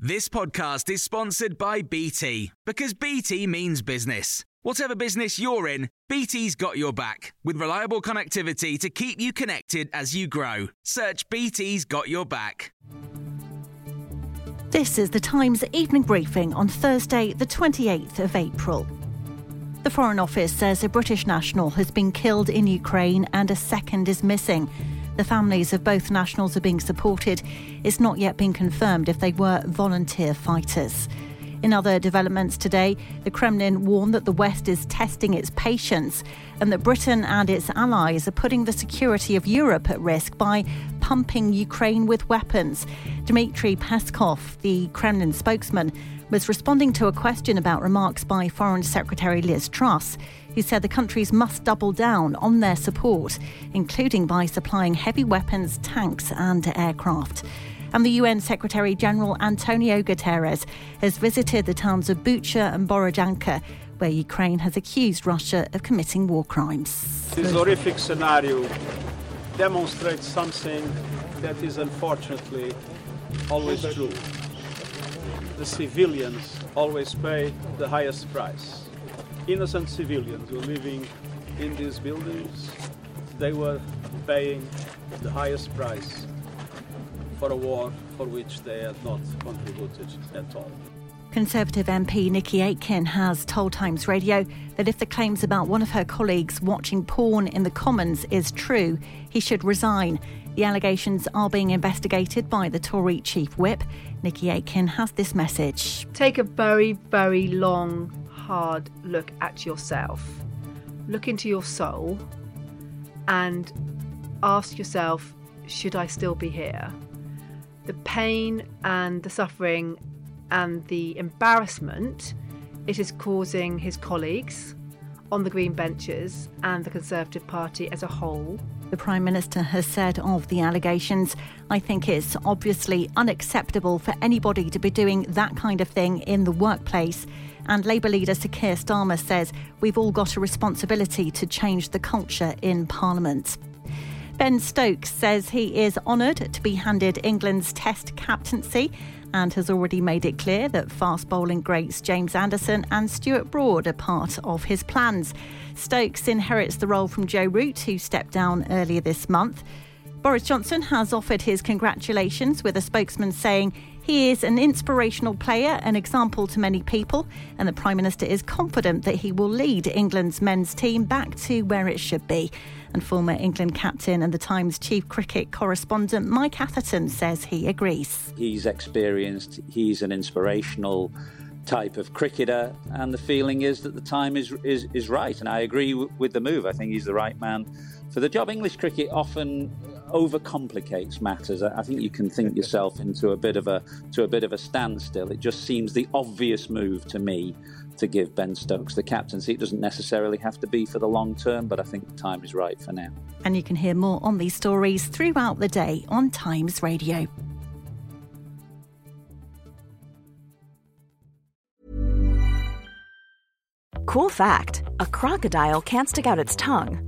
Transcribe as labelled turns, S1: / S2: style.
S1: This podcast is sponsored by BT because BT means business. Whatever business you're in, BT's got your back with reliable connectivity to keep you connected as you grow. Search BT's got your back.
S2: This is the Times evening briefing on Thursday, the 28th of April. The Foreign Office says a British national has been killed in Ukraine and a second is missing. The families of both nationals are being supported. It's not yet been confirmed if they were volunteer fighters. In other developments today, the Kremlin warned that the West is testing its patience and that Britain and its allies are putting the security of Europe at risk by pumping Ukraine with weapons. Dmitry Peskov, the Kremlin spokesman, was responding to a question about remarks by Foreign Secretary Liz Truss who said the countries must double down on their support, including by supplying heavy weapons, tanks, and aircraft. And the UN Secretary General Antonio Guterres has visited the towns of Bucha and Borodyanka, where Ukraine has accused Russia of committing war crimes.
S3: This horrific scenario demonstrates something that is unfortunately always true. The civilians always pay the highest price innocent civilians who were living in these buildings, they were paying the highest price for a war for which they had not contributed at all.
S2: Conservative MP Nickie Aiken has told Times Radio that if the claims about one of her colleagues watching porn in the Commons is true, he should resign. The allegations are being investigated by the Tory chief whip. Nickie Aiken has this message.
S4: Take a very, very long hard look at yourself, look into your soul, and ask yourself, should I still be here? The pain and the suffering and the embarrassment it is causing his colleagues on the Green benches and the Conservative Party as a whole.
S2: The Prime Minister has said of the allegations, I think it's obviously unacceptable for anybody to be doing that kind of thing in the workplace. And Labour leader Sir Keir Starmer says we've all got a responsibility to change the culture in Parliament. Ben Stokes says he is honoured to be handed England's Test captaincy and has already made it clear that fast bowling greats James Anderson and Stuart Broad are part of his plans. Stokes inherits the role from Joe Root, who stepped down earlier this month. Boris Johnson has offered his congratulations, with a spokesman saying he is an inspirational player, an example to many people, and the Prime Minister is confident that he will lead England's men's team back to where it should be. And former England captain and the Times chief cricket correspondent Mike Atherton says he agrees.
S5: He's experienced, he's an inspirational type of cricketer, and the feeling is that the time is is, is right. And I agree with the move. I think he's the right man for the job. English cricket often overcomplicates matters. I think you can think yourself into a bit of a to a bit of a standstill. It just seems the obvious move to me to give Ben Stokes the captaincy. It doesn't necessarily have to be for the long term, but I think the time is right for now.
S2: And you can hear more on these stories throughout the day on Times Radio.
S6: Cool fact a crocodile can't stick out its tongue.